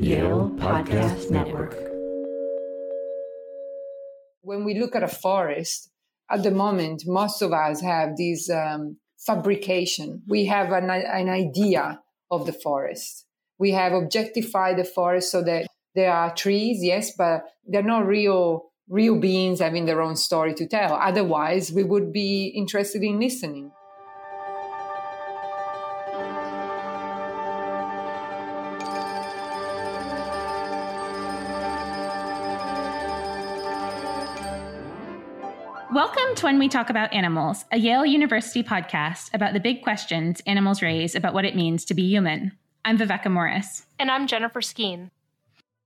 Yale Podcast Network. When we look at a forest, at the moment, most of us have this um, fabrication. We have an, an idea of the forest. We have objectified the forest so that there are trees, yes, but they're not real real beings having their own story to tell. Otherwise, we would be interested in listening. To When We Talk About Animals, a Yale University podcast about the big questions animals raise about what it means to be human. I'm Viveka Morris. And I'm Jennifer Skeen.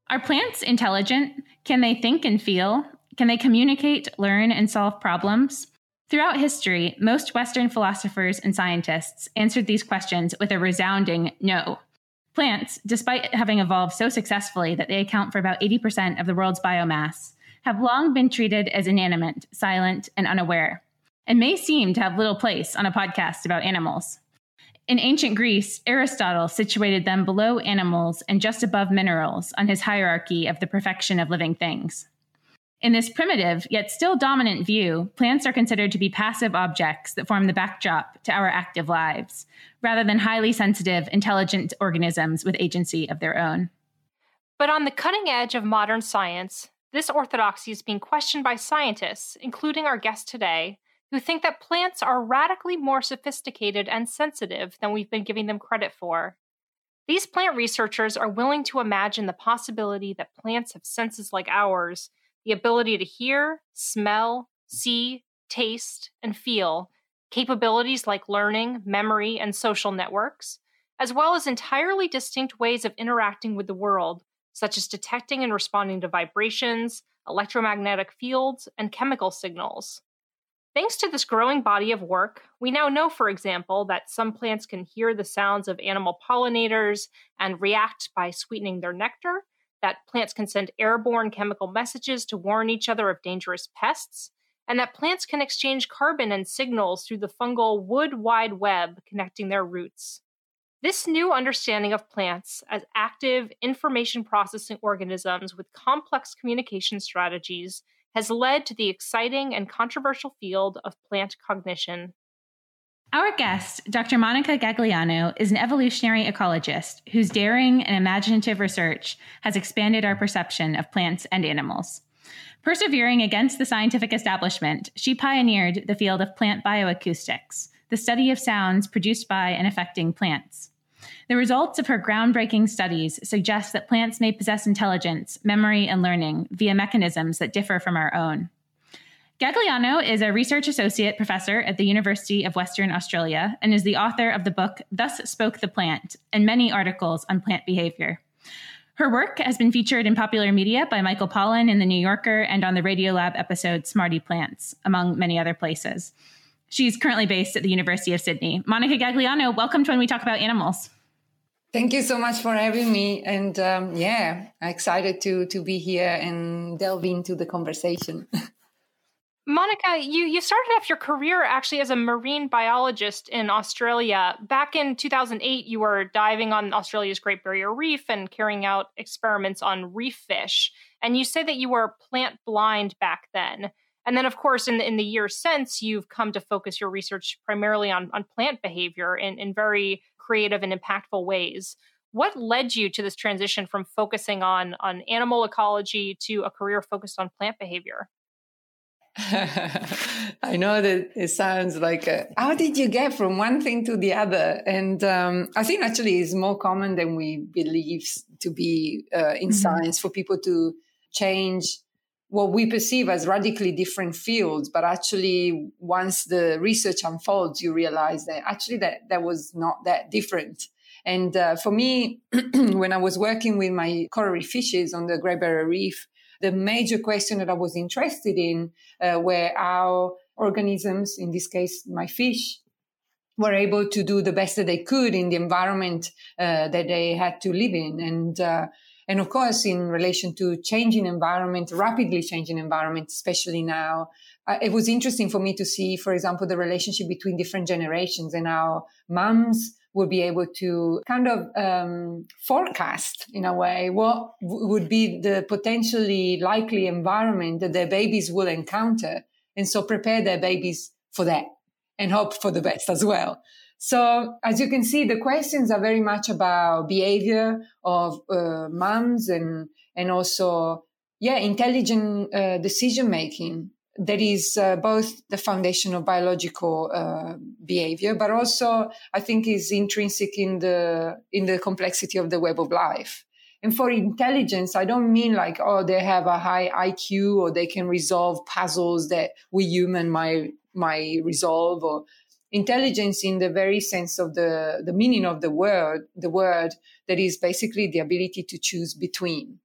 Are plants intelligent? Can they think and feel? Can they communicate, learn, and solve problems? Throughout history, most Western philosophers and scientists answered these questions with a resounding no. Plants, despite having evolved so successfully that they account for about 80% of the world's biomass, have long been treated as inanimate, silent, and unaware, and may seem to have little place on a podcast about animals. In ancient Greece, Aristotle situated them below animals and just above minerals on his hierarchy of the perfection of living things. In this primitive, yet still dominant view, plants are considered to be passive objects that form the backdrop to our active lives, rather than highly sensitive, intelligent organisms with agency of their own. But on the cutting edge of modern science, this orthodoxy is being questioned by scientists, including our guest today, who think that plants are radically more sophisticated and sensitive than we've been giving them credit for. These plant researchers are willing to imagine the possibility that plants have senses like ours, the ability to hear, smell, see, taste, and feel, capabilities like learning, memory, and social networks, as well as entirely distinct ways of interacting with the world such as detecting and responding to vibrations, electromagnetic fields, and chemical signals. Thanks to this growing body of work, we now know, for example, that some plants can hear the sounds of animal pollinators and react by sweetening their nectar, that plants can send airborne chemical messages to warn each other of dangerous pests, and that plants can exchange carbon and signals through the fungal wood wide web connecting their roots. This new understanding of plants as active information processing organisms with complex communication strategies has led to the exciting and controversial field of plant cognition. Our guest, Dr. Monica Gagliano, is an evolutionary ecologist whose daring and imaginative research has expanded our perception of plants and animals. Persevering against the scientific establishment, she pioneered the field of plant bioacoustics, the study of sounds produced by and affecting plants. The results of her groundbreaking studies suggest that plants may possess intelligence, memory, and learning via mechanisms that differ from our own. Gagliano is a research associate professor at the University of Western Australia and is the author of the book Thus Spoke the Plant and many articles on plant behavior. Her work has been featured in popular media by Michael Pollan in The New Yorker and on the Radiolab episode Smarty Plants, among many other places. She's currently based at the University of Sydney. Monica Gagliano, welcome to When We Talk About Animals. Thank you so much for having me. And um, yeah, I'm excited to, to be here and delve into the conversation. Monica, you, you started off your career actually as a marine biologist in Australia. Back in 2008, you were diving on Australia's Great Barrier Reef and carrying out experiments on reef fish. And you say that you were plant blind back then. And then, of course, in the, in the years since, you've come to focus your research primarily on, on plant behavior in, in very creative and impactful ways. What led you to this transition from focusing on, on animal ecology to a career focused on plant behavior? I know that it sounds like, how did you get from one thing to the other? And um, I think actually it's more common than we believe to be uh, in mm-hmm. science for people to change what we perceive as radically different fields but actually once the research unfolds you realize that actually that that was not that different. And uh, for me when i was working with my coral fishes on the great barrier reef the major question that i was interested in uh, were how organisms in this case my fish were able to do the best that they could in the environment uh, that they had to live in. And uh, and of course, in relation to changing environment, rapidly changing environment, especially now, uh, it was interesting for me to see, for example, the relationship between different generations and how mums will be able to kind of um, forecast in a way what w- would be the potentially likely environment that their babies will encounter and so prepare their babies for that and hope for the best as well so as you can see the questions are very much about behavior of uh, moms and and also yeah intelligent uh, decision making that is uh, both the foundation of biological uh, behavior, but also I think is intrinsic in the in the complexity of the web of life. And for intelligence, I don't mean like oh they have a high IQ or they can resolve puzzles that we human might might resolve or intelligence in the very sense of the the meaning of the word the word that is basically the ability to choose between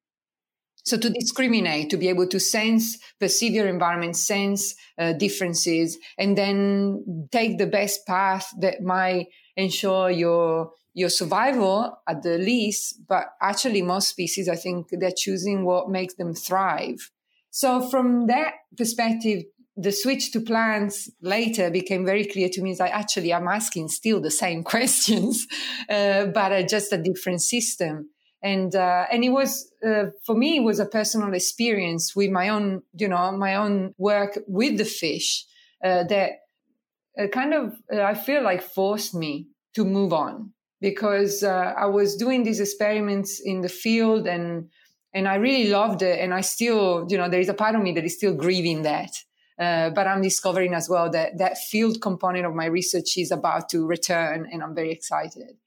so to discriminate, to be able to sense, perceive your environment, sense uh, differences, and then take the best path that might ensure your your survival at the least. But actually, most species, I think, they're choosing what makes them thrive. So from that perspective, the switch to plants later became very clear to me I actually I'm asking still the same questions, uh, but just a different system and uh, and it was uh, for me it was a personal experience with my own you know my own work with the fish uh, that uh, kind of uh, I feel like forced me to move on because uh, I was doing these experiments in the field and and I really loved it and I still you know there is a part of me that is still grieving that. But I'm discovering as well that that field component of my research is about to return, and I'm very excited.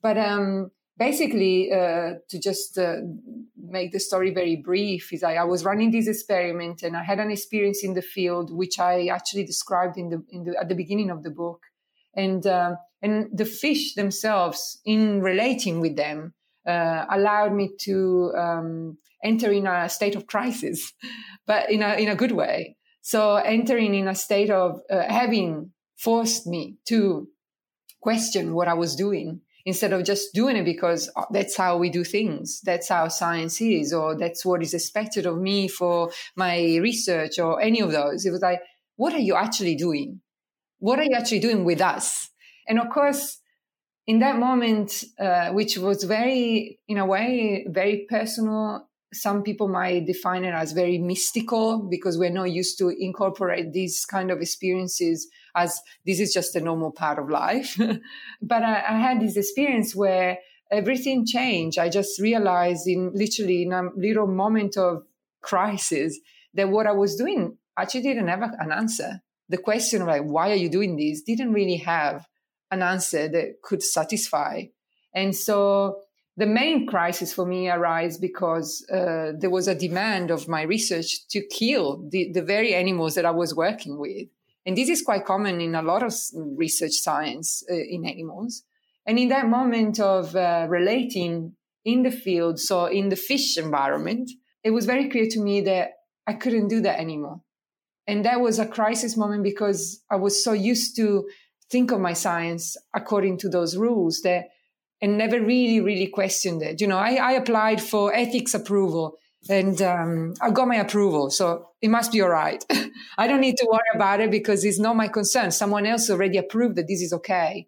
But um, basically uh, to just uh, make the story very brief is I, I, was running this experiment and I had an experience in the field which I actually described in the, in the at the beginning of the book and uh, and the fish themselves in relating with them uh, allowed me to um, enter in a state of crisis but in a in a good way so entering in a state of uh, having forced me to question what I was doing instead of just doing it because uh, that's how we do things. That's how science is, or that's what is expected of me for my research or any of those. It was like, what are you actually doing? What are you actually doing with us? And of course, in that moment, uh, which was very, in a way, very personal, some people might define it as very mystical because we're not used to incorporate these kind of experiences as this is just a normal part of life. but I, I, had this experience where everything changed. I just realized in literally in a little moment of crisis that what I was doing actually didn't have an answer. The question of like, why are you doing this didn't really have an answer that could satisfy. And so the main crisis for me arose because uh, there was a demand of my research to kill the, the very animals that I was working with. And this is quite common in a lot of research science uh, in animals. And in that moment of uh, relating in the field, so in the fish environment, it was very clear to me that I couldn't do that anymore. And that was a crisis moment because I was so used to think of my science according to those rules that and never really, really questioned it. You know, I, I applied for ethics approval and um, I got my approval. So it must be all right. I don't need to worry about it because it's not my concern. Someone else already approved that this is okay.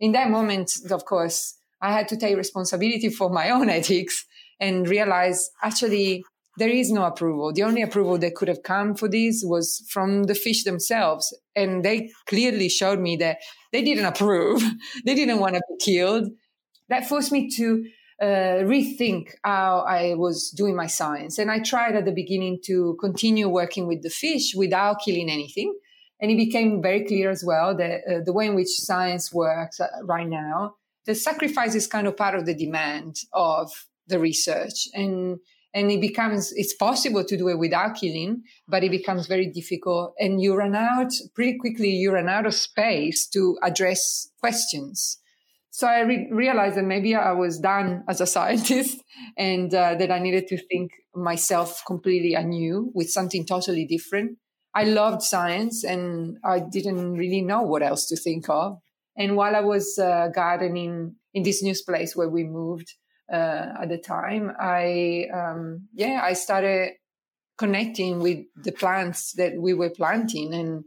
In that moment, of course, I had to take responsibility for my own ethics and realize actually there is no approval. The only approval that could have come for this was from the fish themselves. And they clearly showed me that they didn't approve. they didn't want to be killed. That forced me to uh, rethink how I was doing my science. And I tried at the beginning to continue working with the fish without killing anything. And it became very clear as well that uh, the way in which science works uh, right now, the sacrifice is kind of part of the demand of the research. And and it becomes it's possible to do it without killing but it becomes very difficult and you run out pretty quickly you run out of space to address questions so I re- realized that maybe I was done as a scientist and uh, that I needed to think myself completely anew with something totally different. I loved science and I didn't really know what else to think of. And while I was uh, gardening in this new place where we moved uh, at the time, I, um, yeah, I started connecting with the plants that we were planting and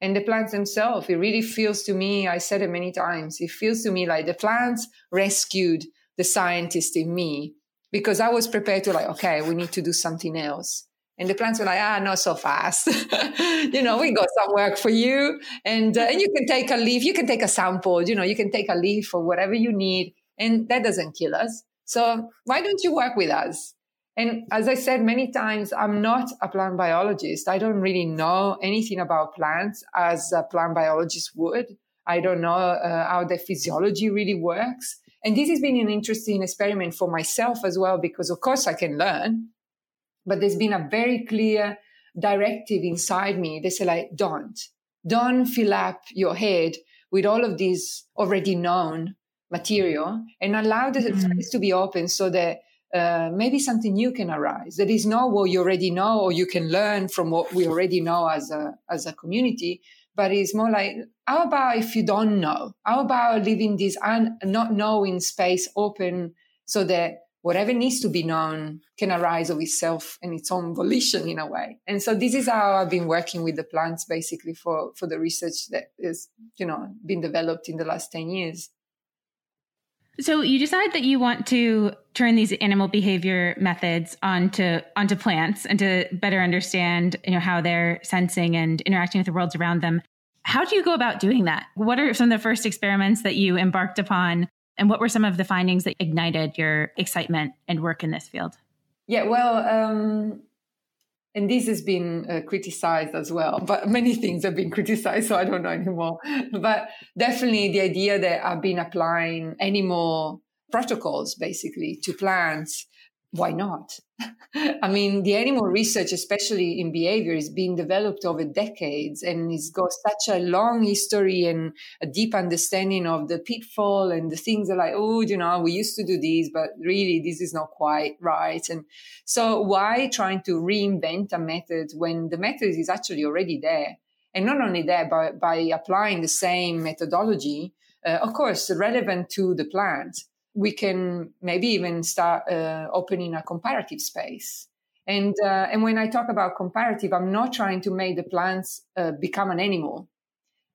and the plants themselves. It really feels to me, I said it many times, it feels to me like the plants rescued the scientist in me because I was prepared to like, okay, we need to do something else. And the plants were like, ah, not so fast. you know, we got some work for you. And, uh, and you can take a leaf, you can take a sample, you know, you can take a leaf or whatever you need. And that doesn't kill us. So why don't you work with us? And as I said many times, I'm not a plant biologist. I don't really know anything about plants as a plant biologist would. I don't know uh, how the physiology really works. And this has been an interesting experiment for myself as well, because of course I can learn, but there's been a very clear directive inside me. They say like, don't, don't fill up your head with all of this already known material and allow the mm-hmm. space to be open so that uh, maybe something new can arise. That is not what you already know or you can learn from what we already know as a as a community but it's more like how about if you don't know? How about leaving this un- not knowing space open so that whatever needs to be known can arise of itself and its own volition in a way? And so this is how i've been working with the plants basically for for the research that has you know been developed in the last 10 years so you decide that you want to turn these animal behavior methods onto onto plants and to better understand, you know, how they're sensing and interacting with the worlds around them. How do you go about doing that? What are some of the first experiments that you embarked upon and what were some of the findings that ignited your excitement and work in this field? Yeah, well, um, and this has been uh, criticized as well but many things have been criticized so i don't know anymore. But definitely the idea that i've been applying animal protocols basically to plants why not? I mean, the animal research, especially in behavior, is being developed over decades and it's got such a long history and a deep understanding of the pitfall and the things are like, oh, you know, we used to do this, but really this is not quite right. And so why trying to reinvent a method when the method is actually already there? And not only that, but by applying the same methodology, uh, of course, relevant to the plant we can maybe even start uh, opening a comparative space. And uh, and when I talk about comparative, I'm not trying to make the plants uh, become an animal.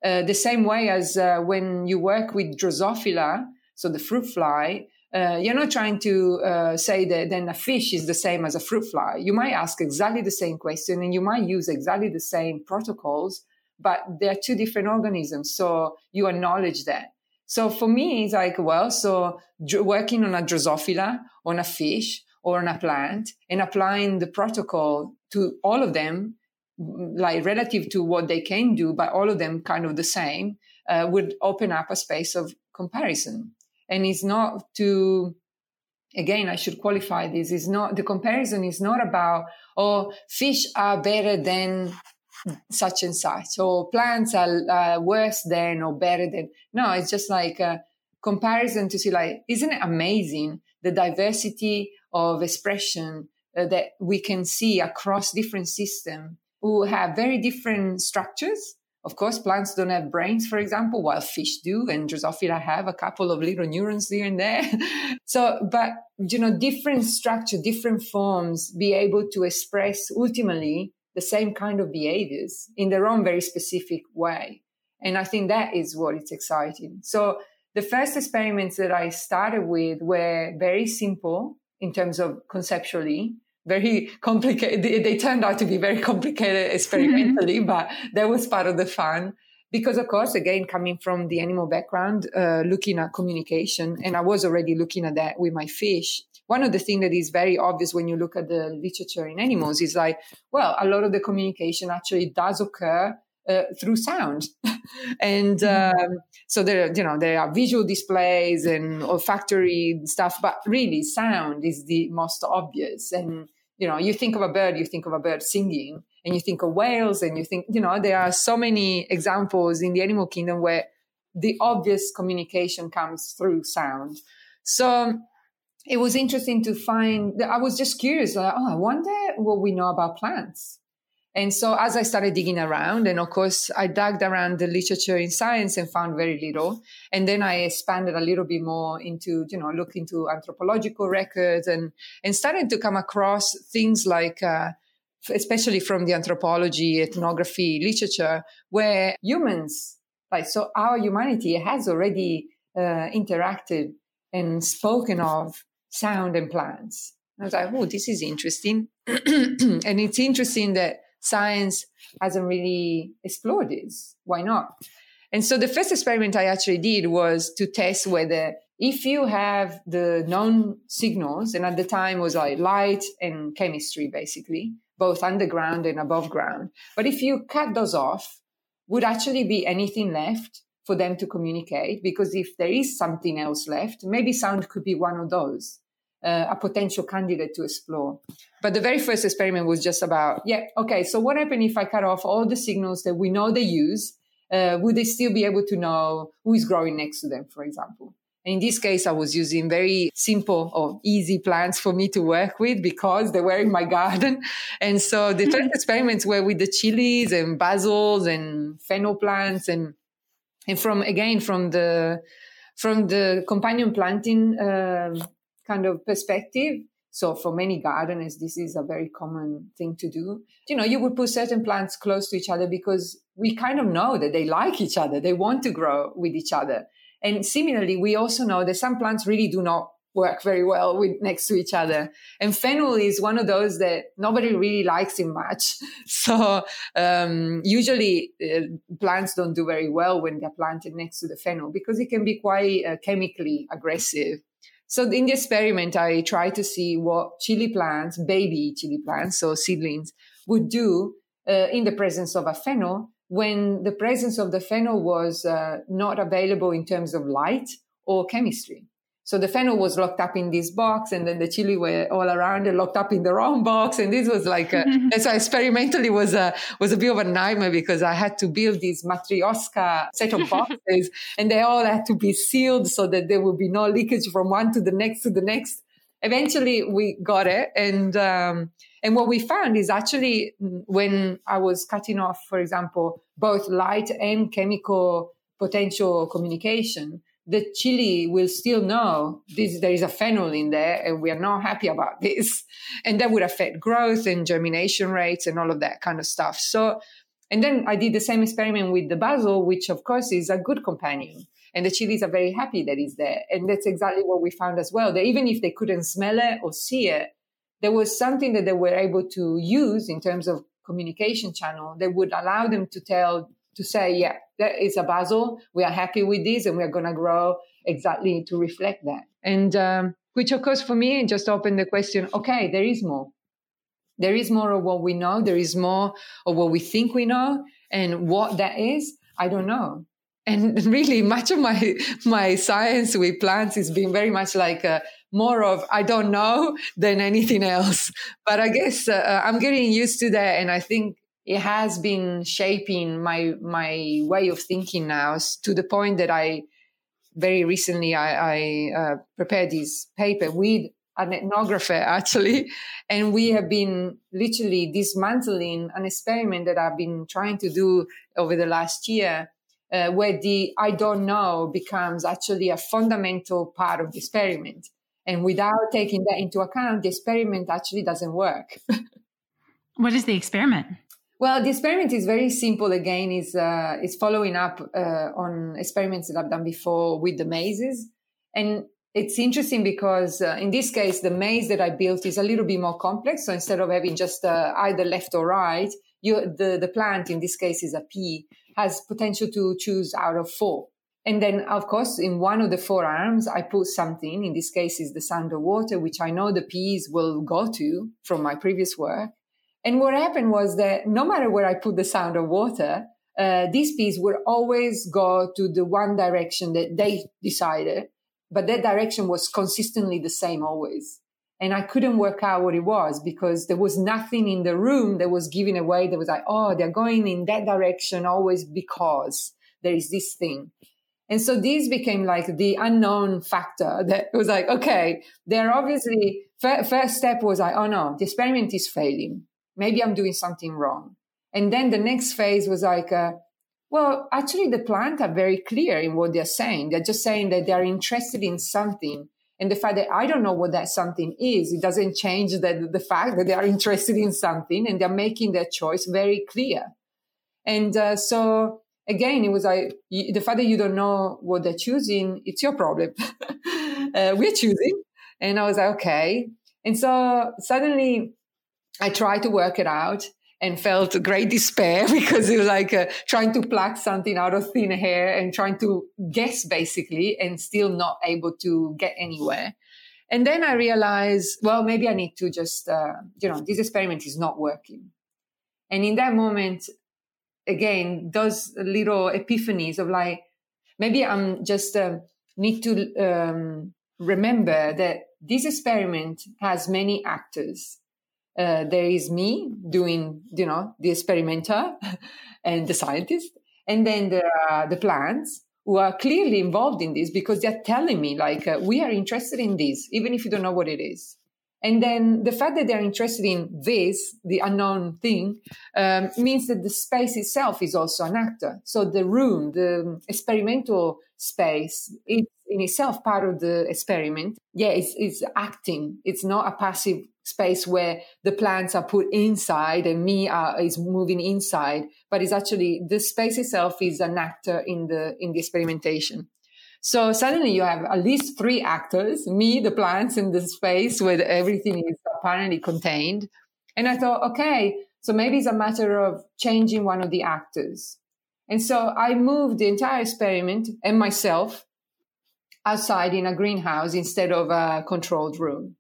Uh, the same way as uh, when you work with Drosophila, so the fruit fly, uh, you're not trying to say that then a fish is the same as a fruit fly. You might ask exactly the same question and you might use exactly the same protocols, but they're two different organisms. So you acknowledge that. So for me, it's like, well, so working on a Drosophila, on a fish, or on a plant, and applying the protocol to all of them, like relative to what they can do, but all of them kind of the same, uh, would open up a space of comparison. And it's not to, again, I should qualify this, is not, the comparison is not about, oh, fish are better than such and such, or plants are uh, worse than or better than. No, it's just like a comparison to see, like, isn't it amazing the diversity of expression uh, that we can see across different systems who have very different structures? Of course, plants don't have brains, for example, while fish do, and Drosophila have a couple of little neurons here and there. so, but you know, different structure, different forms, be able to express ultimately the same kind of behaviors in their own very specific way. And I think that is what it's exciting. So the first experiments that I started with were very simple in terms of conceptually, very complicated. They, they turned out to be very complicated experimentally, mm-hmm. but that was part of the fun. Because of course, again, coming from the animal background, uh, looking at communication, and I was already looking at that with my fish one of the things that is very obvious when you look at the literature in animals is like, well, a lot of the communication actually does occur uh, through sound. and mm-hmm. um, so there, you know, there are visual displays and olfactory stuff, but really sound is the most obvious. And, you know, you think of a bird, you think of a bird singing, and you think of whales, and you think, you know, there are so many examples in the animal kingdom where the obvious communication comes through sound. So it was interesting to find I was just curious, like, oh, I wonder what we know about plants. And so as I started digging around, and of course I dug around the literature in science and found very little. And then I expanded a little bit more into, you know, look into anthropological records and, and started to come across things like, uh, especially from the anthropology, ethnography, literature, where humans, like so, our humanity has already uh, interacted and spoken of sound and plants. I was like, oh, this is interesting. and it's interesting that science hasn't really explored this. Why not? And so the first experiment I actually did was to test whether if you have the known signals, and at the time was like light and chemistry, basically, both underground and above ground. But if you cut those off, would actually be anything left for them to communicate? Because if there is something else left, maybe sound could be one of those. Uh, a potential candidate to explore. But the very first experiment was just about, yeah, okay, so what happens if I cut off all the signals that we know they use? Uh, would they still be able to know who is growing next to them, for example? In this case, I was using very simple or easy plants for me to work with because they were in my garden. And so the first experiments were with the chilies and basils and fennel plants and, and from, again, from the, from the companion planting, uh, kind of perspective. So for many gardeners, this is a very common thing to do. You know, you would put certain plants close to each other because we kind of know that they like each other. They want to grow with each other. And similarly, we also know that some plants really do not work very well with next to each other. And fennel is one of those that nobody really likes him much. So um, usually uh, plants don't do very well when they're planted next to the fennel because it can be quite uh, chemically aggressive. So in the experiment, I tried to see what chili plants, baby chili plants, so seedlings, would do uh, in the presence of a fennel when the presence of the fennel was uh, not available in terms of light or chemistry. So the fennel was locked up in this box, and then the chili were all around and locked up in the wrong box. And this was like, a, and so experimentally was a was a bit of a nightmare because I had to build this matryoshka set of boxes, and they all had to be sealed so that there would be no leakage from one to the next to the next. Eventually, we got it, and um, and what we found is actually when I was cutting off, for example, both light and chemical potential communication, the chili will still know this, there is a fennel in there and we are not happy about this. And that would affect growth and germination rates and all of that kind of stuff. So, and then I did the same experiment with the basil, which of course is a good companion. And the chilies are very happy that it's there. And that's exactly what we found as well. That even if they couldn't smell it or see it, there was something that they were able to use in terms of communication channel that would allow them to tell to say yeah that is a basil we are happy with this and we're going to grow exactly to reflect that. And um, which of course for me just opened the question okay there is more. There is more of what we know. There is more of what we think we know and what that is i don't know. And really much of my my science with plants has been very much like a, more of I don't know than anything else. But I guess uh, uh, I'm getting used to that, and I think it has been shaping my my way of thinking now to the point that I very recently I, I uh, prepared this paper with an ethnographer actually, and we have been literally dismantling an experiment that I've been trying to do over the last year. Uh, where the I don't know becomes actually a fundamental part of the experiment. And without taking that into account, the experiment actually doesn't work. what is the experiment? Well, the experiment is very simple. Again, is uh, is following up uh, on experiments that I've done before with the mazes, and it's interesting because uh, in this case, the maze that I built is a little bit more complex. So instead of having just uh, either left or right, you, the the plant in this case is a pea has potential to choose out of four. And then, of course, in one of the four arms, I put something. In this case, is the sand of water, which I know the peas will go to from my previous work. And what happened was that no matter where I put the sound of water, uh, these peas would always go to the one direction that they decided, but that direction was consistently the same always. And I couldn't work out what it was because there was nothing in the room that was giving away. That was like, oh, they're going in that direction always because there is this thing. And so these became like the unknown factor that was like, okay, they're obviously, first step was like, oh no, the experiment is failing. Maybe I'm doing something wrong. And then the next phase was like, uh, well, actually the plant are very clear in what they're saying. They're just saying that they're interested in something. And the fact that I don't know what that something is, it doesn't change the, the fact that they are interested in something and they're making their choice very clear. And uh, so again, it was like the fact that you don't know what they're choosing, it's your problem. uh, we're choosing. And I was like, okay. And so suddenly I tried to work it out and felt great despair because it was like uh, trying to pluck something out of thin air and trying to guess basically and still not able to get anywhere. And then I realized, well, maybe I need to just, uh, you know, this experiment is not working. And in that moment, again, those little epiphanies of like, maybe I'm just uh, need to um, remember that this experiment has many actors uh, there is me doing, you know, the experimenter and the scientist. And then there are the plants who are clearly involved in this because they're telling me, like, uh, we are interested in this, even if you don't know what it is. And then the fact that they're interested in this, the unknown thing, um, means that the space itself is also an actor. So the room, the experimental space, is in itself part of the experiment. Yeah, it's, it's acting. It's not a passive space where the plants are put inside and me are, is moving inside, but it's actually the space itself is an actor in the in the experimentation. So suddenly you have at least three actors, me, the plants in the space where everything is apparently contained. And I thought, okay, so maybe it's a matter of changing one of the actors. And so I moved the entire experiment and myself outside in a greenhouse instead of a controlled room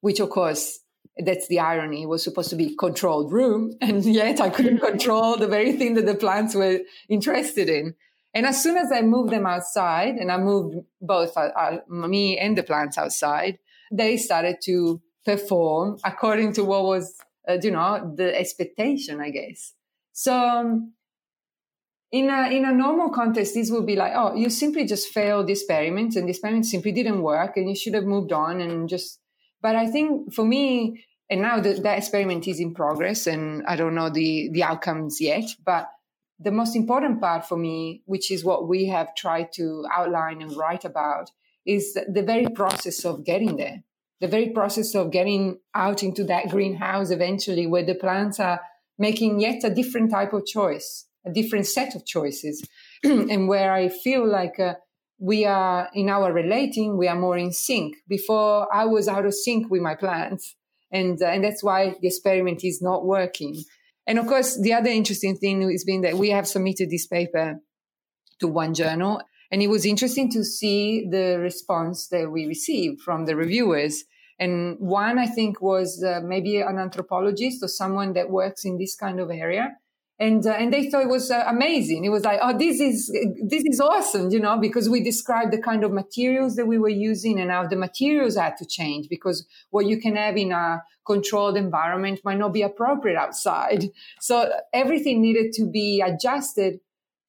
which of course that's the irony it was supposed to be controlled room and yet i couldn't control the very thing that the plants were interested in and as soon as i moved them outside and i moved both uh, uh, me and the plants outside they started to perform according to what was uh, you know the expectation i guess. So um, in a in a normal context this would be like oh you simply just failed the experiment and the experiment simply didn't work and you should have moved on and just but I think for me, and now the, that experiment is in progress and I don't know the, the outcomes yet, but the most important part for me, which is what we have tried to outline and write about, is the very process of getting there. The very process of getting out into that greenhouse eventually, where the plants are making yet a different type of choice, a different set of choices, and where I feel like uh, we are in our relating we are more in sync. Before i was out of sync with my plants and uh, and that's why the experiment is not working and of course the other interesting thing has been that we have submitted this paper to one journal and it was interesting to see the response that we received from the reviewers. And one i think was uh, maybe an anthropologist or someone that works in this kind of area and uh, and they thought it was uh, amazing. It was like, oh, this is this is awesome, you know, because we described the kind of materials that we were using and how the materials had to change because what you can have in a controlled environment might not be appropriate outside. So everything needed to be adjusted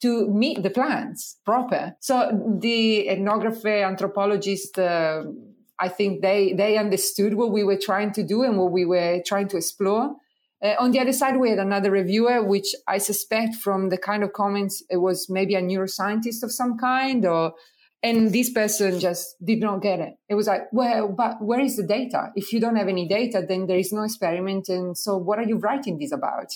to meet the plants proper. So the ethnographer, anthropologist. Uh, I think they they understood what we were trying to do and what we were trying to explore uh, on the other side, we had another reviewer, which I suspect from the kind of comments, it was maybe a neuroscientist of some kind, or and this person just did not get it. It was like, well, but where is the data? If you don't have any data, then there is no experiment, and so what are you writing this about?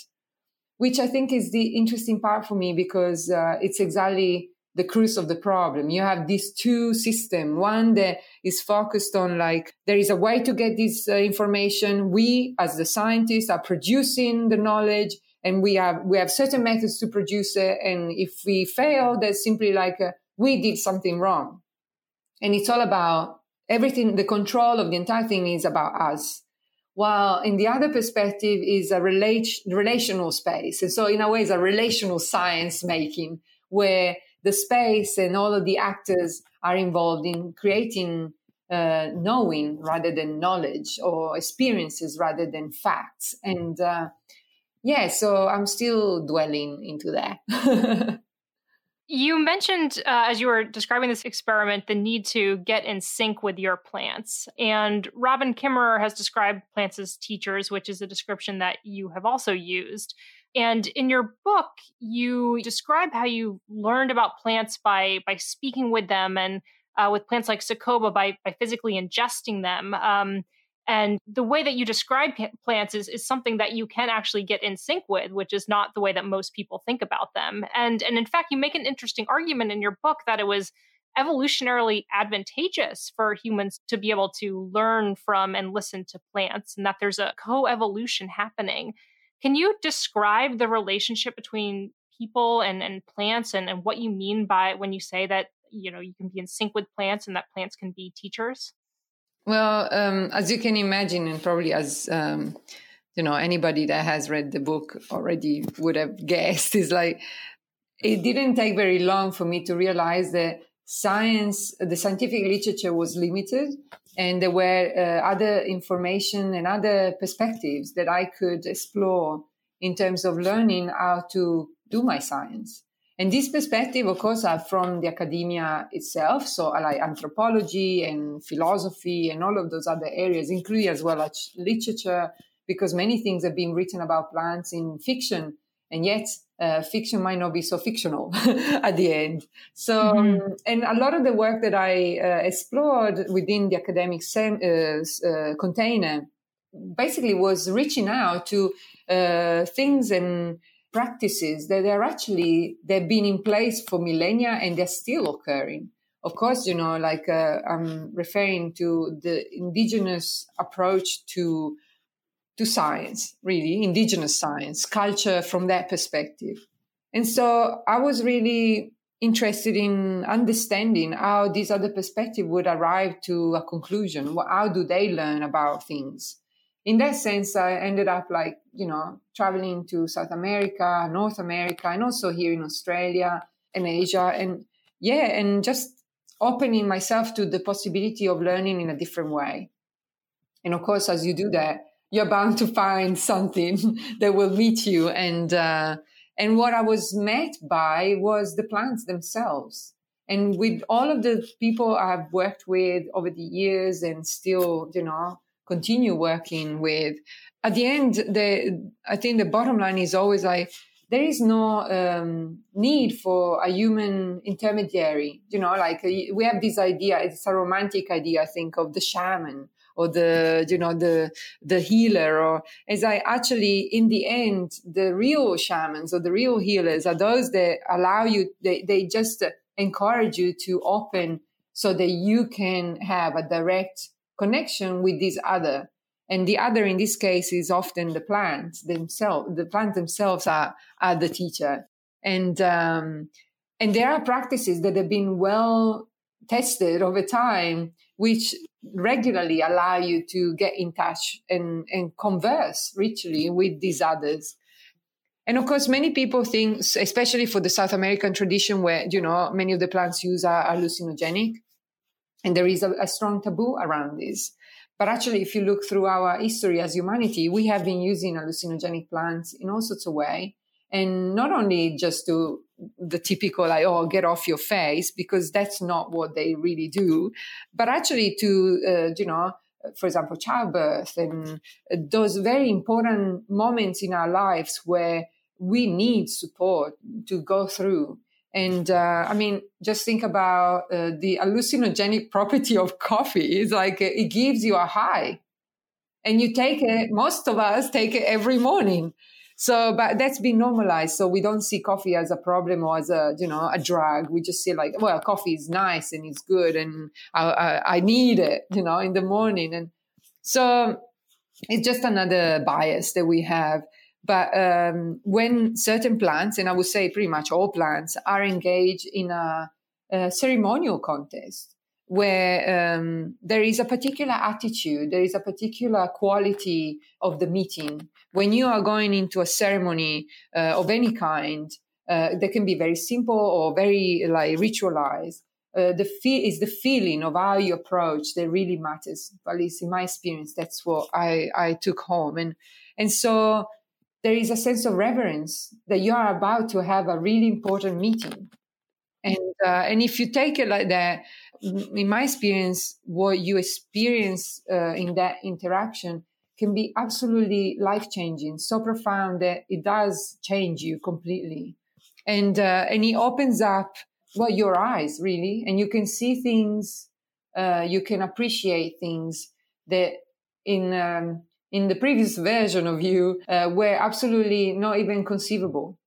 Which I think is the interesting part for me because uh, it's exactly the crux of the problem. You have these two systems, one that is focused on like, there is a way to get this uh, information. We, as the scientists, are producing the knowledge and we have, we have certain methods to produce it. And if we fail, that's simply like, uh, we did something wrong. And it's all about everything. The control of the entire thing is about us. While in the other perspective is a relate, relational space. And so in a way, it's a relational science making where the space and all of the actors are involved in creating uh, knowing rather than knowledge or experiences rather than facts. And uh, yeah, so I'm still dwelling into that. you mentioned uh, as you were describing this experiment the need to get in sync with your plants. And Robin Kimmerer has described plants as teachers, which is a description that you have also used. And in your book, you describe how you learned about plants by by speaking with them and uh, with plants like Cecropia by, by physically ingesting them. Um, and the way that you describe plants is, is something that you can actually get in sync with, which is not the way that most people think about them. And, and in fact, you make an interesting argument in your book that it was evolutionarily advantageous for humans to be able to learn from and listen to plants, and that there's a co-evolution happening. Can you describe the relationship between people and, and plants and, and what you mean by when you say that you know you can be in sync with plants and that plants can be teachers? Well, um, as you can imagine, and probably as um, you know, anybody that has read the book already would have guessed, is like it didn't take very long for me to realize that science, the scientific literature was limited, and there were uh, other information and other perspectives that I could explore in terms of learning how to do my science. And this perspective, of course, are from the academia itself. So like anthropology and philosophy and all of those other areas, including as well as literature, because many things have been written about plants in fiction. And yet uh, fiction might not be so fictional at the end. So, mm-hmm. um, and a lot of the work that I uh, explored within the academic sem- uh, uh container basically was reaching out to uh, things and practices that are actually they've been in place for millennia and they're still occurring of course you know like uh, i'm referring to the indigenous approach to to science really indigenous science culture from that perspective and so i was really interested in understanding how this other perspective would arrive to a conclusion how do they learn about things in that sense, I ended up like, you know, traveling to South America, North America, and also here in Australia and Asia. And yeah, and just opening myself to the possibility of learning in a different way. And of course, as you do that, you're bound to find something that will meet you. And, uh, and what I was met by was the plants themselves. And with all of the people I've worked with over the years and still, you know, continue working with. At the end, the I think the bottom line is always like there is no um, need for a human intermediary. You know, like we have this idea. It's a romantic idea, I think, of the shaman or the you know the the healer or as i actually in the end the real shamans or the real healers are those that allow you they, they just encourage you to open so that you can have a direct connection with this other. And the other in this case is often the plants themselves. The plants themselves are, are the teacher. And, um, and there are practices that have been well tested over time, which regularly allow you to get in touch and, and converse richly with these others. And of course, many people think, especially for the South American tradition, where you know many of the plants used are hallucinogenic, and there is a, a strong taboo around this. But actually, if you look through our history as humanity, we have been using hallucinogenic plants in all sorts of ways. And not only just to the typical, like, oh, get off your face, because that's not what they really do, but actually to, uh, you know, for example, childbirth and those very important moments in our lives where we need support to go through. And uh, I mean, just think about uh, the hallucinogenic property of coffee. It's like it gives you a high, and you take it. Most of us take it every morning. So, but that's been normalized. So we don't see coffee as a problem or as a you know a drug. We just see like, well, coffee is nice and it's good, and I, I, I need it, you know, in the morning. And so it's just another bias that we have. But um, when certain plants, and I would say pretty much all plants, are engaged in a, a ceremonial contest where um, there is a particular attitude, there is a particular quality of the meeting. When you are going into a ceremony uh, of any kind, uh, that can be very simple or very like ritualized. Uh, the feel is the feeling of how you approach that really matters. At least in my experience, that's what I, I took home. And and so there is a sense of reverence that you are about to have a really important meeting. And, uh, and if you take it like that, in my experience, what you experience uh, in that interaction can be absolutely life changing, so profound that it does change you completely. And, uh, and it opens up well your eyes really and you can see things uh, you can appreciate things that in um, in the previous version of you uh, were absolutely not even conceivable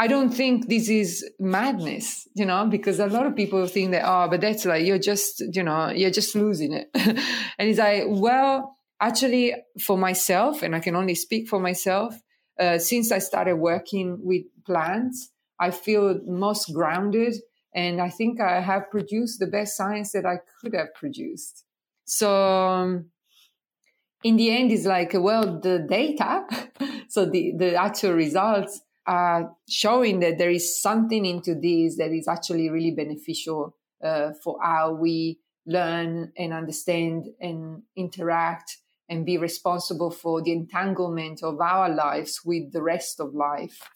I don't think this is madness, you know, because a lot of people think that, oh, but that's like, you're just, you know, you're just losing it. and it's like, well, actually, for myself, and I can only speak for myself, uh, since I started working with plants, I feel most grounded. And I think I have produced the best science that I could have produced. So, um, in the end, it's like, well, the data, so the, the actual results are showing that there is something into this that is actually really beneficial uh, for how we learn and understand and interact and be responsible for the entanglement of our lives with the rest of life.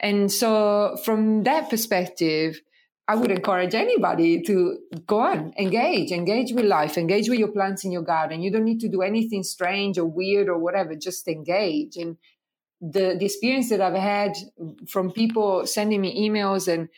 And so, from that perspective, I would encourage anybody to go on, engage, engage with life, engage with your plants in your garden. You don't need to do anything strange or weird or whatever, just engage. And the, the experience that I've had from people sending me emails and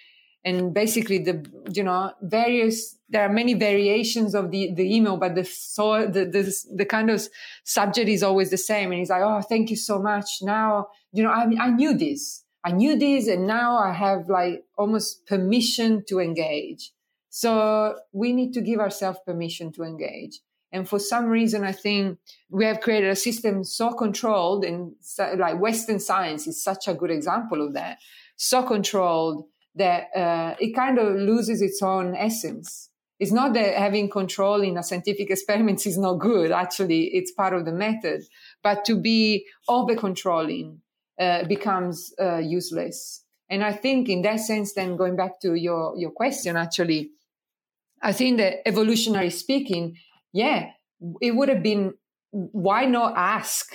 and basically the you know various there are many variations of the the email but the so the the, the kind of subject is always the same. And he's like oh thank you so much. Now you know I, I knew this. I knew this and now i have like almost permission to engage. So we need to give ourselves permission to engage. And for some reason i think we have created a system so controlled and like western science is such a good example of that. So controlled that uh, it kind of loses its own essence. It's not that having control in a scientific experiment is not good. Actually, it's part of the method. But to be over controlling uh, becomes uh, useless. And I think in that sense, then going back to your, your question, actually, I think that evolutionary speaking, yeah, it would have been, why not ask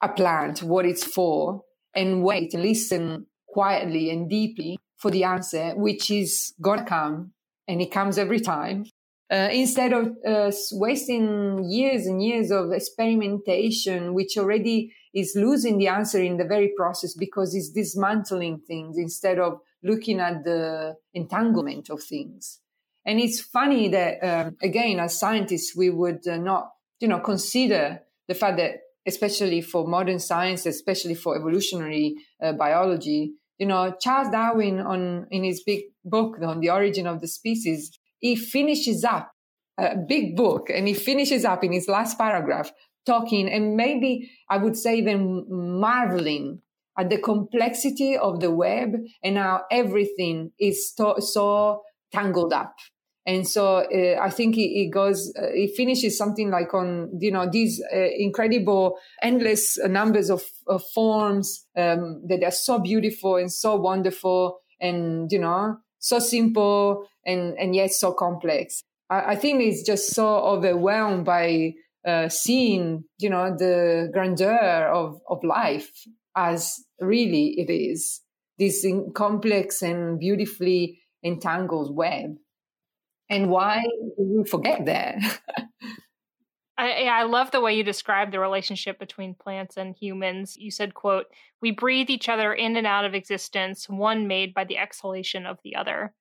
a plant what it's for and wait and listen quietly and deeply for the answer, which is going to come, and it comes every time. Uh, instead of uh, wasting years and years of experimentation, which already is losing the answer in the very process because it's dismantling things instead of looking at the entanglement of things. And it's funny that, um, again, as scientists, we would uh, not, you know, consider the fact that, especially for modern science, especially for evolutionary uh, biology, you know, Charles Darwin on in his big book on the origin of the species, he finishes up a big book and he finishes up in his last paragraph talking and maybe I would say even marveling at the complexity of the web and how everything is to- so tangled up and so uh, I think it, it goes, uh, it finishes something like on, you know, these uh, incredible, endless numbers of, of forms um, that are so beautiful and so wonderful and, you know, so simple and, and yet so complex. I, I think it's just so overwhelmed by uh, seeing, you know, the grandeur of, of life as really it is, this complex and beautifully entangled web and why do we forget that? I, I love the way you describe the relationship between plants and humans. You said, "quote We breathe each other in and out of existence, one made by the exhalation of the other."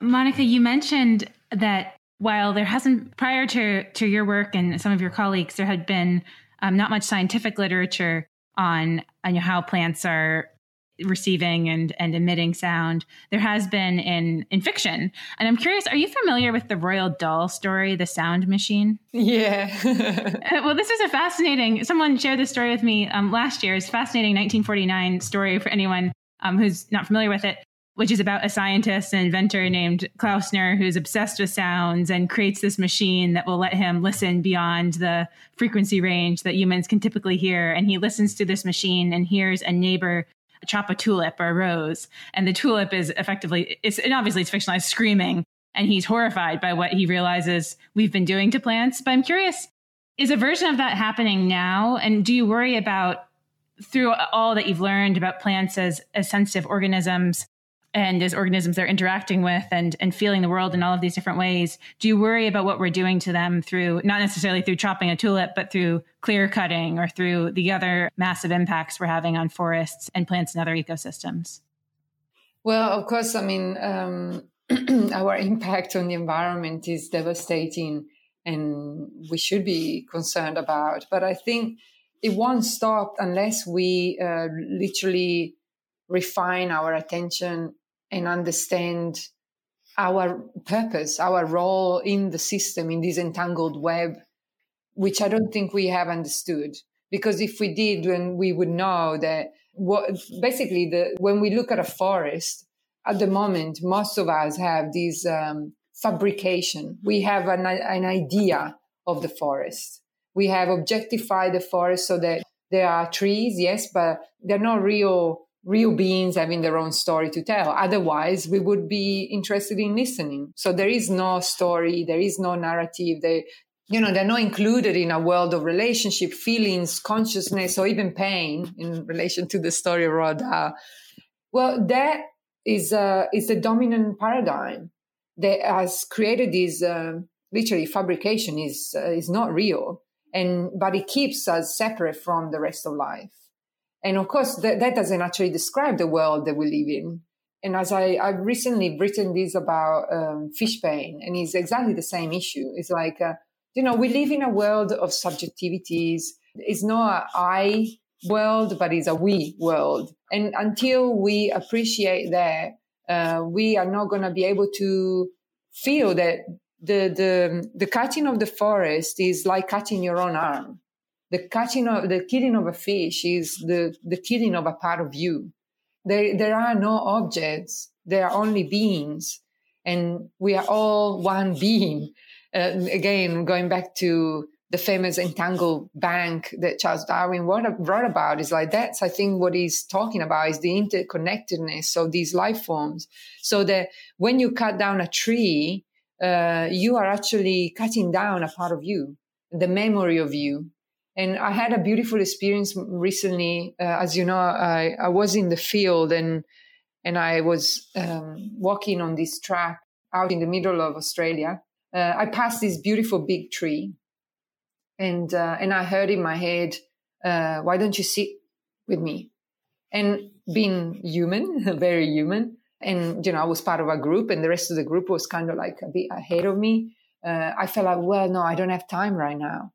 Monica, you mentioned that while there hasn't, prior to to your work and some of your colleagues, there had been um, not much scientific literature on on how plants are receiving and and emitting sound there has been in in fiction. And i'm curious are you familiar with the Roald Dahl story the sound machine? Yeah. Uh, well this is a fascinating someone shared this story with me um, last year. It's fascinating 1949 story for anyone um, who's not familiar with it which is about a scientist and inventor named Klausner who's obsessed with sounds and creates this machine that will let him listen beyond the frequency range that humans can typically hear. And he listens to this machine and hears a neighbor chop a tulip or a rose, and the tulip is effectively it's and obviously it's fictionalized screaming, and he's horrified by what he realizes we've been doing to plants. But I'm curious, is a version of that happening now? And do you worry about through all that you've learned about plants as, as sensitive organisms and as organisms they're interacting with and and feeling the world in all of these different ways do you worry about what we're doing to them through not necessarily through chopping a tulip but through clear cutting or through the other massive impacts we're having on forests and plants and other ecosystems Well, of course, I mean, um, our impact on the environment is devastating and we should be concerned about. But I think it won't stop unless we uh, literally refine our attention and understand our purpose, our role in the system, in this entangled web, which I don't think we have understood. Because if we did, then we would know that what basically the when we look at a forest at the moment, most of us have this um, fabrication. We have an, an idea of the forest. We have objectified the forest so that there are trees, yes, but they're not real real beings having their own story to tell. Otherwise, we would be interested in listening. So there is no story, there is no narrative. They, you know, they're not included in a world of relationship, feelings, consciousness, or even pain in relation to the story of Roald Well, that is uh, is the dominant paradigm that has created this uh, literally fabrication is uh, is not real, and but it keeps us separate from the rest of life. And of course, that, that doesn't actually describe the world that we live in. And as I, I've recently written this about um, pain, and it's exactly the same issue. It's like, uh, you know, we live in a world of subjectivities. It's not an I world, but it's a we world. And until we appreciate that, uh, we are not going to be able to feel that the, the, the cutting of the forest is like cutting your own arm the catching of the killing of a fish is the, the killing of a part of you. There, there are no objects. There are only beings and we are all one being. Uh, again, going back to the famous entangled bank that Charles Darwin wrote about is like that's I think what he's talking about is the interconnectedness of these life forms. So that when you cut down a tree, uh, you are actually cutting down a part of you, the memory of you, and I had a beautiful experience recently. Uh, as you know, I, I was in the field and and I was um, walking on this track out in the middle of Australia. Uh, I passed this beautiful big tree, and uh, and I heard in my head, uh, "Why don't you sit with me?" And being human, very human, and you know, I was part of a group, and the rest of the group was kind of like a bit ahead of me. Uh, I felt like, well, no, I don't have time right now.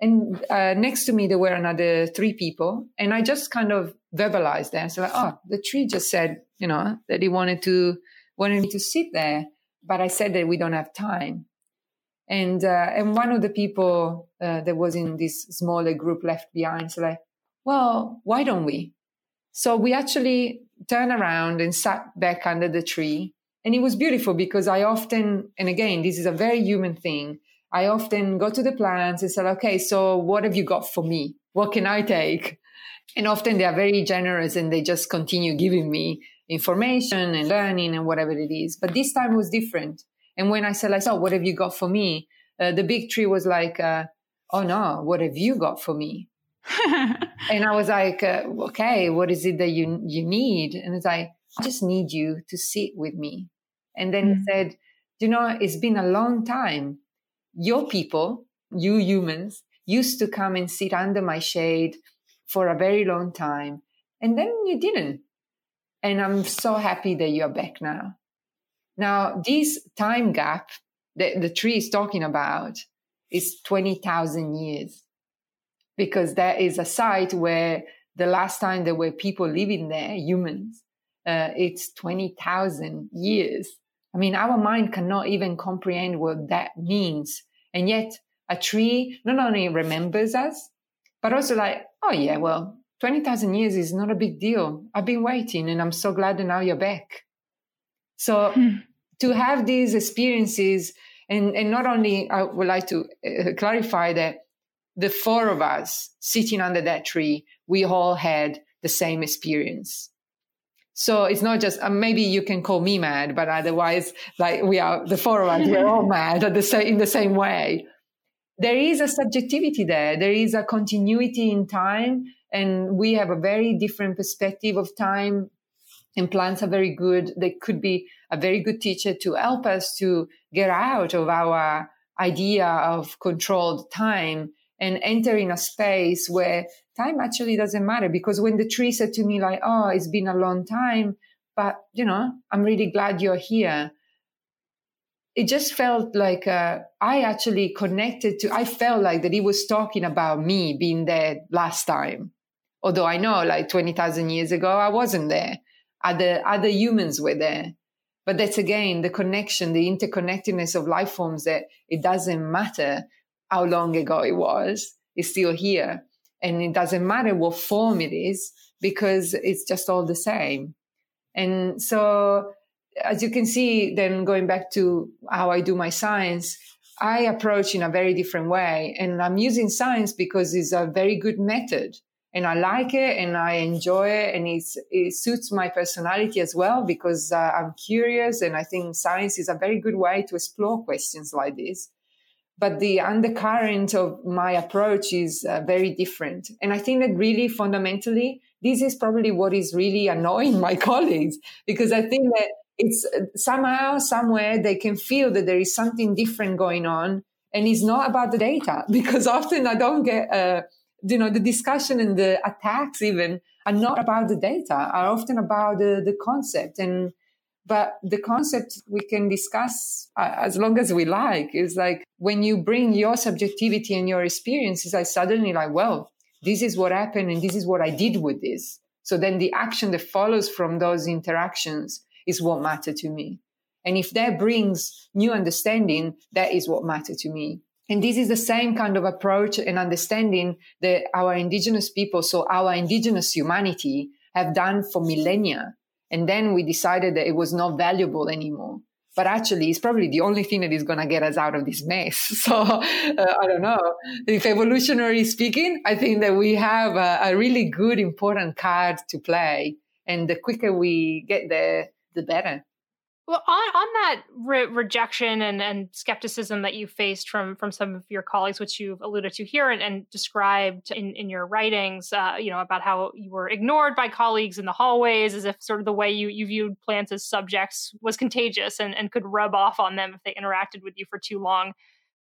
And uh, next to me, there were another three people. And I just kind of verbalized that. So like, oh, the tree just said, you know, that he wanted to, wanted me to sit there. But I said that we don't have time. And, uh, and one of the people uh, that was in this smaller group left behind, so like, well, why don't we? So we actually turned around and sat back under the tree. And it was beautiful because I often, and again, this is a very human thing. I often go to the plants and say, okay, so what have you got for me? What can I take? And often they are very generous and they just continue giving me information and learning and whatever it is. But this time was different. And when I said, like, so what have you got for me? Uh, the big tree was like, uh, oh no, what have you got for me? and I was like, uh, okay, what is it that you, you need? And it's like, I just need you to sit with me. And then mm-hmm. he said, you know, it's been a long time your people, you humans, used to come and sit under my shade for a very long time. And then you didn't. And I'm so happy that you're back now. Now, this time gap that the tree is talking about is 20,000 years because that is a site where the last time there were people living there, humans, uh, it's 20,000 years. I mean, our mind cannot even comprehend what that means. And yet a tree not only remembers us, but also like, oh yeah, well, 20,000 years is not a big deal. I've been waiting and I'm so glad that now you're back. So hmm. to have these experiences and, and not only I would like to uh, clarify that the four of us sitting under that tree, we all had the same experience. So it's not just uh, maybe you can call me mad, but otherwise, like we are the four of us, we're all mad at the same in the same way. There is a subjectivity there. There is a continuity in time, and we have a very different perspective of time. And plants are very good. They could be a very good teacher to help us to get out of our idea of controlled time and enter in a space where time actually doesn't matter because when the tree said to me like oh it's been a long time but you know, I'm really glad you're here. It just felt like uh, I actually connected to, I felt like that he was talking about me being there last time. Although I know like 20,000 years ago, I wasn't there. Other, other humans were there. But that's again the connection, the interconnectedness of life forms that it doesn't matter how long ago it was, it's still here. And it doesn't matter what form it is because it's just all the same. And so, as you can see, then going back to how I do my science, I approach in a very different way. And I'm using science because it's a very good method and I like it and I enjoy it and it's, it suits my personality as well because uh, I'm curious and I think science is a very good way to explore questions like this. But the undercurrent of my approach is uh, very different. And I think that really fundamentally, this is probably what is really annoying my colleagues because I think that it's uh, somehow, somewhere they can feel that there is something different going on and it's not about the data because often I don't get, uh, you know, the discussion and the attacks even are not about the data, are often about the, the concept. And, but the concept we can discuss uh, as long as we like is like when you bring your subjectivity and your experiences, I suddenly like, well, this is what happened and this is what I did with this. So then the action that follows from those interactions is what matter to me. And if that brings new understanding, that is what matter to me. And this is the same kind of approach and understanding that our indigenous people, so our indigenous humanity have done for millennia. And then we decided that it was not valuable anymore. But actually, it's probably the only thing that is going to get us out of this mess. So uh, I don't know. If evolutionary speaking, I think that we have a, a really good, important card to play. And the quicker we get there, the better. Well, on, on that re- rejection and, and skepticism that you faced from from some of your colleagues, which you've alluded to here and, and described in, in your writings, uh, you know, about how you were ignored by colleagues in the hallways as if sort of the way you, you viewed plants as subjects was contagious and, and could rub off on them if they interacted with you for too long.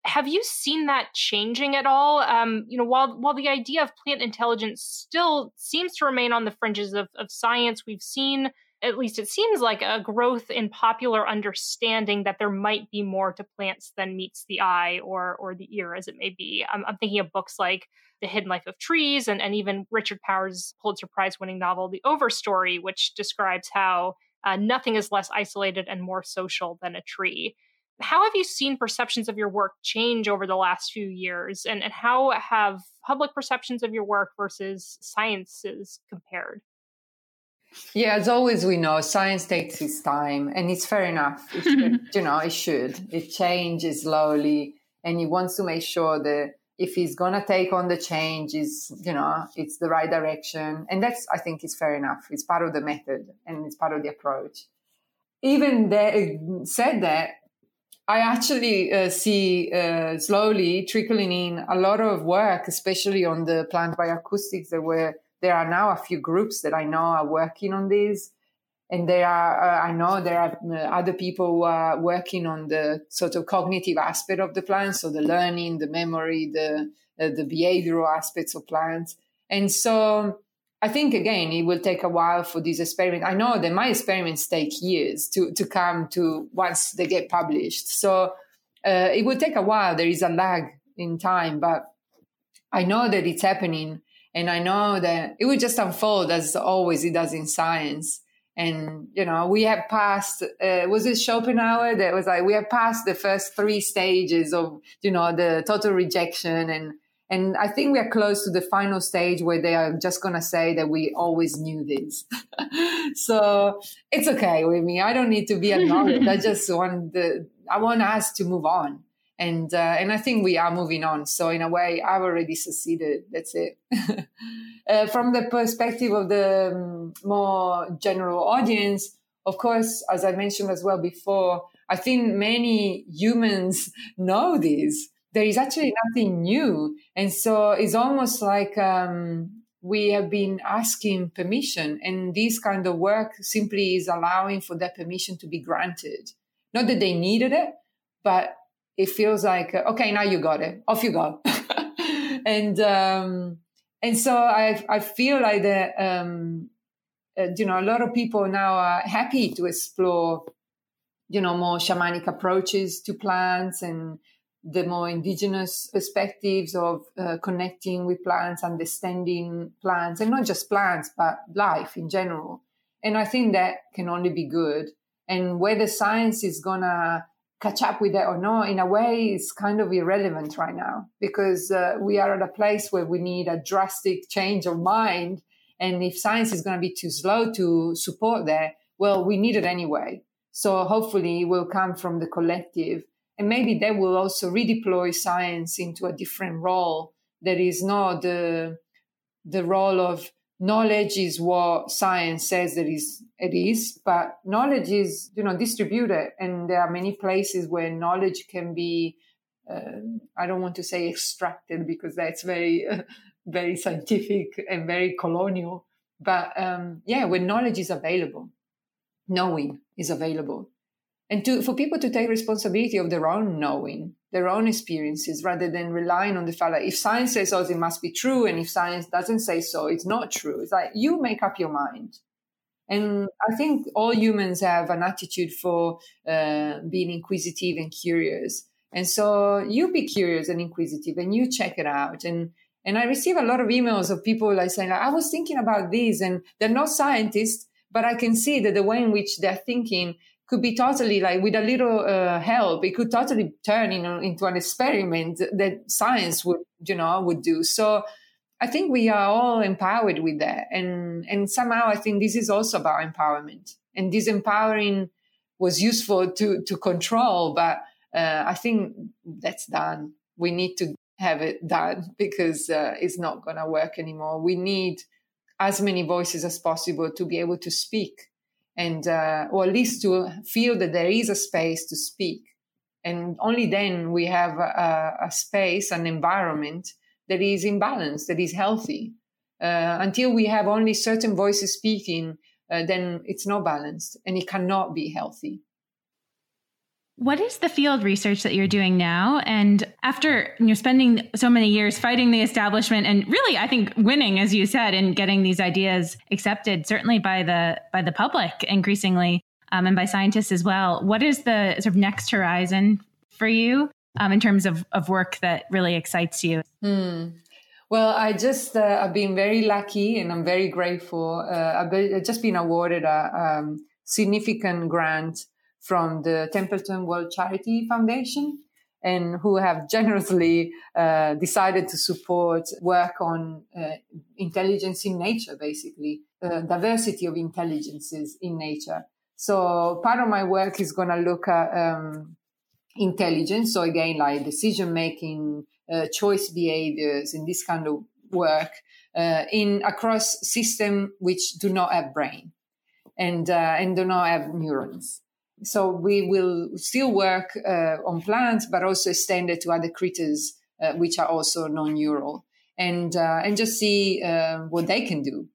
Have you seen that changing at all? Um, you know, while while the idea of plant intelligence still seems to remain on the fringes of, of science, we've seen at least it seems like a growth in popular understanding that there might be more to plants than meets the eye or or the ear as it may be. I'm, I'm thinking of books like the hidden life of trees and, and even richard powers pulitzer prize winning novel the overstory which describes how uh, nothing is less isolated and more social than a tree. How have you seen perceptions of your work change over the last few years? And, and how have public perceptions of your work versus sciences compared yeah, as always, we know science takes its time, and it's fair enough. It should, you know, it should. It changes slowly, and he wants to make sure that if he's gonna take on the change, is you know, it's the right direction, and that's I think is fair enough. It's part of the method, and it's part of the approach. Even that said that, I actually uh, see uh, slowly trickling in a lot of work, especially on the plant bioacoustics that were there are now a few groups that I know are working on this. And there are, uh, I know there are uh, other people who are working on the sort of cognitive aspect of the plants, so the learning, the memory, the uh, the behavioral aspects of plants. And so I think again, it will take a while for these experiments. I know that my experiments take years to, to come to once they get published. So uh, it will take a while. There is a lag in time, but I know that it's happening. And I know that it will just unfold as always it does in science. And, you know, we have passed, uh, was it Schopenhauer that was like, we have passed the first three stages of, you know, the total rejection. And, and I think we are close to the final stage where they are just going to say that we always knew this. so it's okay with me. I don't need to be acknowledged. I just want the, I want us to move on and uh, and I think we are moving on. So in a way, I've already succeeded. That's it. uh, from the perspective of the um, more general audience, of course, as I mentioned as well before, I think many humans know this. There is actually nothing new, and so it's almost like um, we have been asking permission, and this kind of work simply is allowing for that permission to be granted. Not that they needed it, but it feels like okay now you got it off you go and um and so i i feel like that um uh, you know, a lot of people now are happy to explore, you know, more shamanic approaches to plants and the more indigenous perspectives of uh, connecting with plants, understanding plants, and not just plants, but life in general. And I think that can only be good. And whether science is gonna catch up with that or not, in a way, is kind of irrelevant right now because uh, we are at a place where we need a drastic change of mind. And if science is going to be too slow to support that, well, we need it anyway. So hopefully it will come from the collective. And maybe that will also redeploy science into a different role that is not the, the role of knowledge is what science says that is it is but knowledge is you know distributed and there are many places where knowledge can be uh, i don't want to say extracted because that's very uh, very scientific and very colonial but um, yeah when knowledge is available knowing is available and to for people to take responsibility of their own knowing their own experiences rather than relying on the fact that if science says so it must be true and if science doesn't say so it's not true. It's like you make up your mind. And i think all humans have an attitude for uh, being inquisitive and curious. And so you be curious and inquisitive and you check it out. And and i receive a lot of emails of people like saying i was thinking about this and they're not scientists but i can see that the way in which they're thinking could be totally like with a little uh, help it could totally turn know, into an experiment that science would you know would do. So i think we are all empowered with that. And and somehow i think this is also about empowerment. And this empowering was useful to to control but uh, i think that's done. We need to have it done because uh, it's not going to work anymore. We need as many voices as possible to be able to speak and uh, or at least to feel that there is a space to speak. And only then we have a, a space an environment that is in balance that is healthy. Uh, until we have only certain voices speaking uh, then it's not balanced and it cannot be healthy what is the field research that you're doing now? And after you know spending so many years fighting the establishment and really I think winning as you said and getting these ideas accepted certainly by the by the public increasingly um, and by scientists as well. What is the sort of next horizon for you um, in terms of, of work that really excites you? Hmm. Well, I just uh, I've been very lucky and I'm very grateful. Uh, I've just been awarded a um, significant grant from the Templeton World Charity Foundation and who have generously uh, decided to support work on uh, intelligence in nature, basically, uh, diversity of intelligences in nature. So part of my work is going to look at um, intelligence. So again, like decision making, uh, choice behaviors, and this kind of work uh, in across system which do not have brain and uh, and do not have neurons. So we will still work uh, on plants, but also extend it to other critters, uh, which are also non-neural, and uh, and just see uh, what they can do.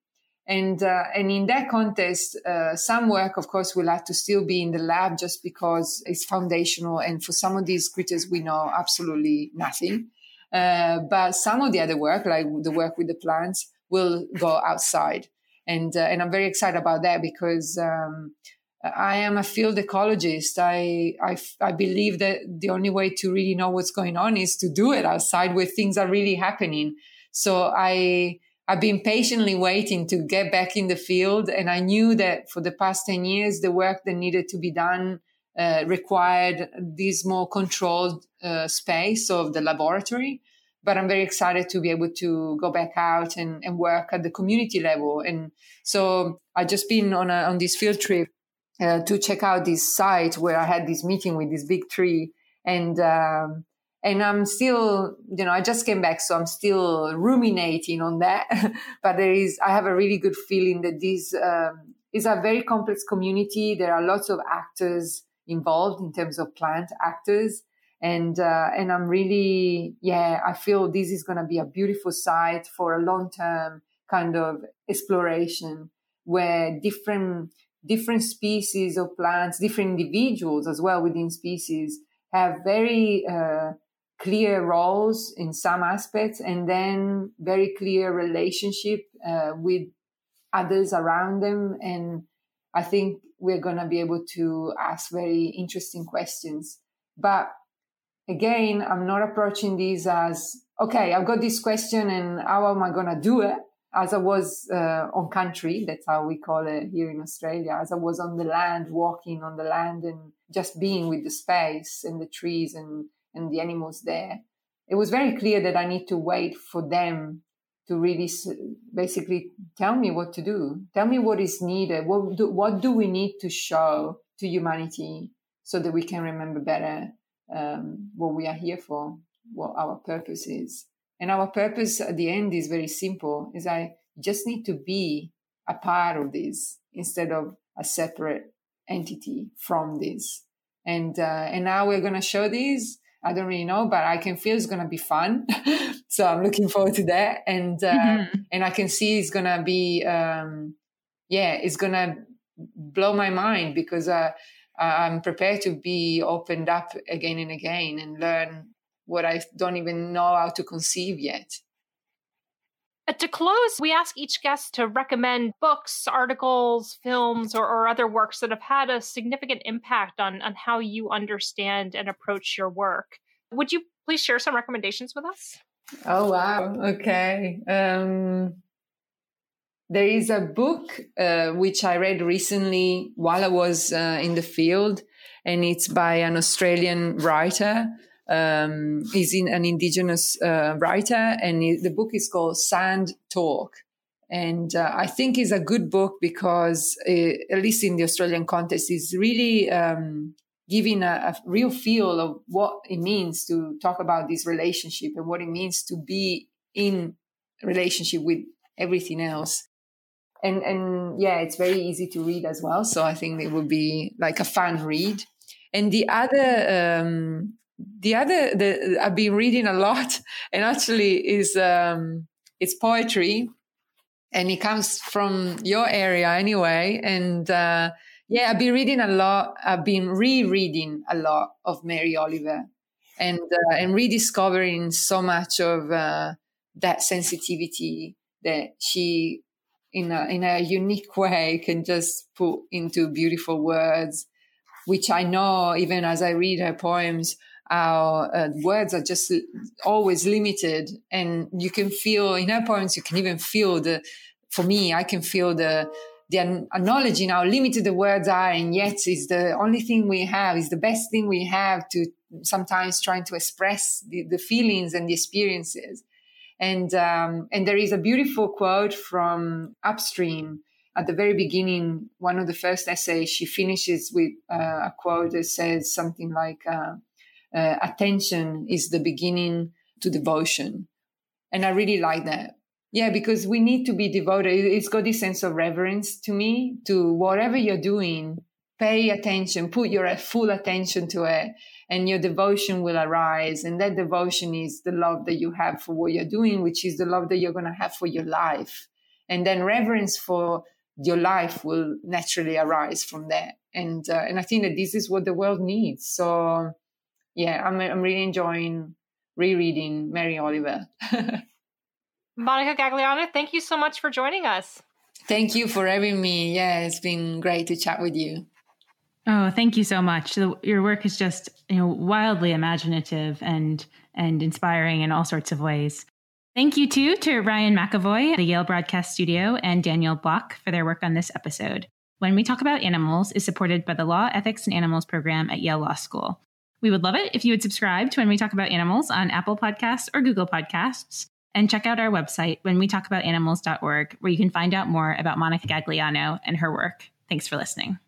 And uh, and in that context, uh, some work, of course, will have to still be in the lab just because it's foundational. And for some of these critters, we know absolutely nothing. but some of the other work, like the work with the plants, will go outside. And and I'm very excited about that because. Um, I am a field ecologist. I, I, I believe that the only way to really know what's going on is to do it outside where things are really happening. So I, I've been patiently waiting to get back in the field. And I knew that for the past 10 years, the work that needed to be done uh, required this more controlled uh, space of the laboratory. But I'm very excited to be able to go back out and, and work at the community level. And so I just been on a, on this field trip uh, to check out this site where I had this meeting with this big tree, and um, and I'm still, you know, I just came back, so I'm still ruminating on that. but there is, I have a really good feeling that this um, is a very complex community. There are lots of actors involved in terms of plant actors. And, uh, and I'm really, yeah, I feel this is going to be a beautiful site for a long term kind of exploration where different different species of plants, different individuals as well within species have very uh, clear roles in some aspects and then very clear relationship uh, with others around them. And I think we're going to be able to ask very interesting questions. But again, I'm not approaching these as, okay, I've got this question and how am I going to do it? As I was uh, on country, that's how we call it here in Australia, as I was on the land, walking on the land and just being with the space and the trees and, and the animals there. It was very clear that I need to wait for them to really basically tell me what to do, tell me what is needed, what do, what do we need to show to humanity so that we can remember better um, what we are here for, what our purpose is. And our purpose at the end is very simple: is I just need to be a part of this instead of a separate entity from this. And uh, and now we're gonna show this. I don't really know, but I can feel it's gonna be fun. so I'm looking forward to that. And uh, mm-hmm. and I can see it's gonna be, um, yeah, it's gonna blow my mind because uh, I'm prepared to be opened up again and again and learn what I don't even know how to conceive yet. Uh, to close, we ask each guest to recommend books, articles, films, or, or, other works that have had a significant impact on, on how you understand and approach your work. Would you please share some recommendations with us? Oh, wow. Okay. Um, there is a book uh, which I read recently while I was uh, in the field, and it's by an Australian writer. Um, he's in an indigenous uh, writer, and the book is called Sand Talk. And uh, I think it's a good book because, uh, at least in the Australian context, is really um, giving a, a, real feel of what it means to talk about this relationship and what it means to be in relationship with everything else and and yeah, it's very easy to read as well. So I think it would be like a fun read. And the other um, the other the I've been reading a lot, and actually is um, it's poetry, and it comes from your area anyway. And uh, yeah, I've been reading a lot. I've been rereading a lot of Mary Oliver, and uh, and rediscovering so much of uh, that sensitivity that she in a, in a unique way can just put into beautiful words, which I know even as I read her poems, our uh, words are just always limited. And you can feel in her poems, you can even feel the, for me, I can feel the, the acknowledging how limited the words are. And yet is the only thing we have, is the best thing we have to sometimes trying to express the, the feelings and the experiences. And, um, and there is a beautiful quote from Upstream at the very beginning, one of the first essays, she finishes with uh, a quote that says something like, uh, uh, attention is the beginning to devotion. And I really like that. Yeah, because we need to be devoted. It's got this sense of reverence to me, to whatever you're doing, pay attention, put your full attention to it and your devotion will arise. And that devotion is the love that you have for what you're doing, which is the love that you're going to have for your life. And then reverence for your life will naturally arise from that. And, uh, and I think that this is what the world needs. So yeah, I'm, I'm really enjoying rereading Mary Oliver. Monica Gagliano, thank you so much for joining us. Thank you for having me. Yeah, it's been great to chat with you. Oh, thank you so much. The, your work is just you know wildly imaginative and and inspiring in all sorts of ways. Thank you too to Ryan McAvoy, the Yale Broadcast Studio, and Daniel Block for their work on this episode. When we talk about animals is supported by the Law, Ethics, and Animals program at Yale Law School. We would love it if you would subscribe to When We Talk About Animals on Apple Podcasts or Google Podcasts, and check out our website, whenwetalkaboutanimals.org, where you can find out more about Monica Gagliano and her work. Thanks for listening.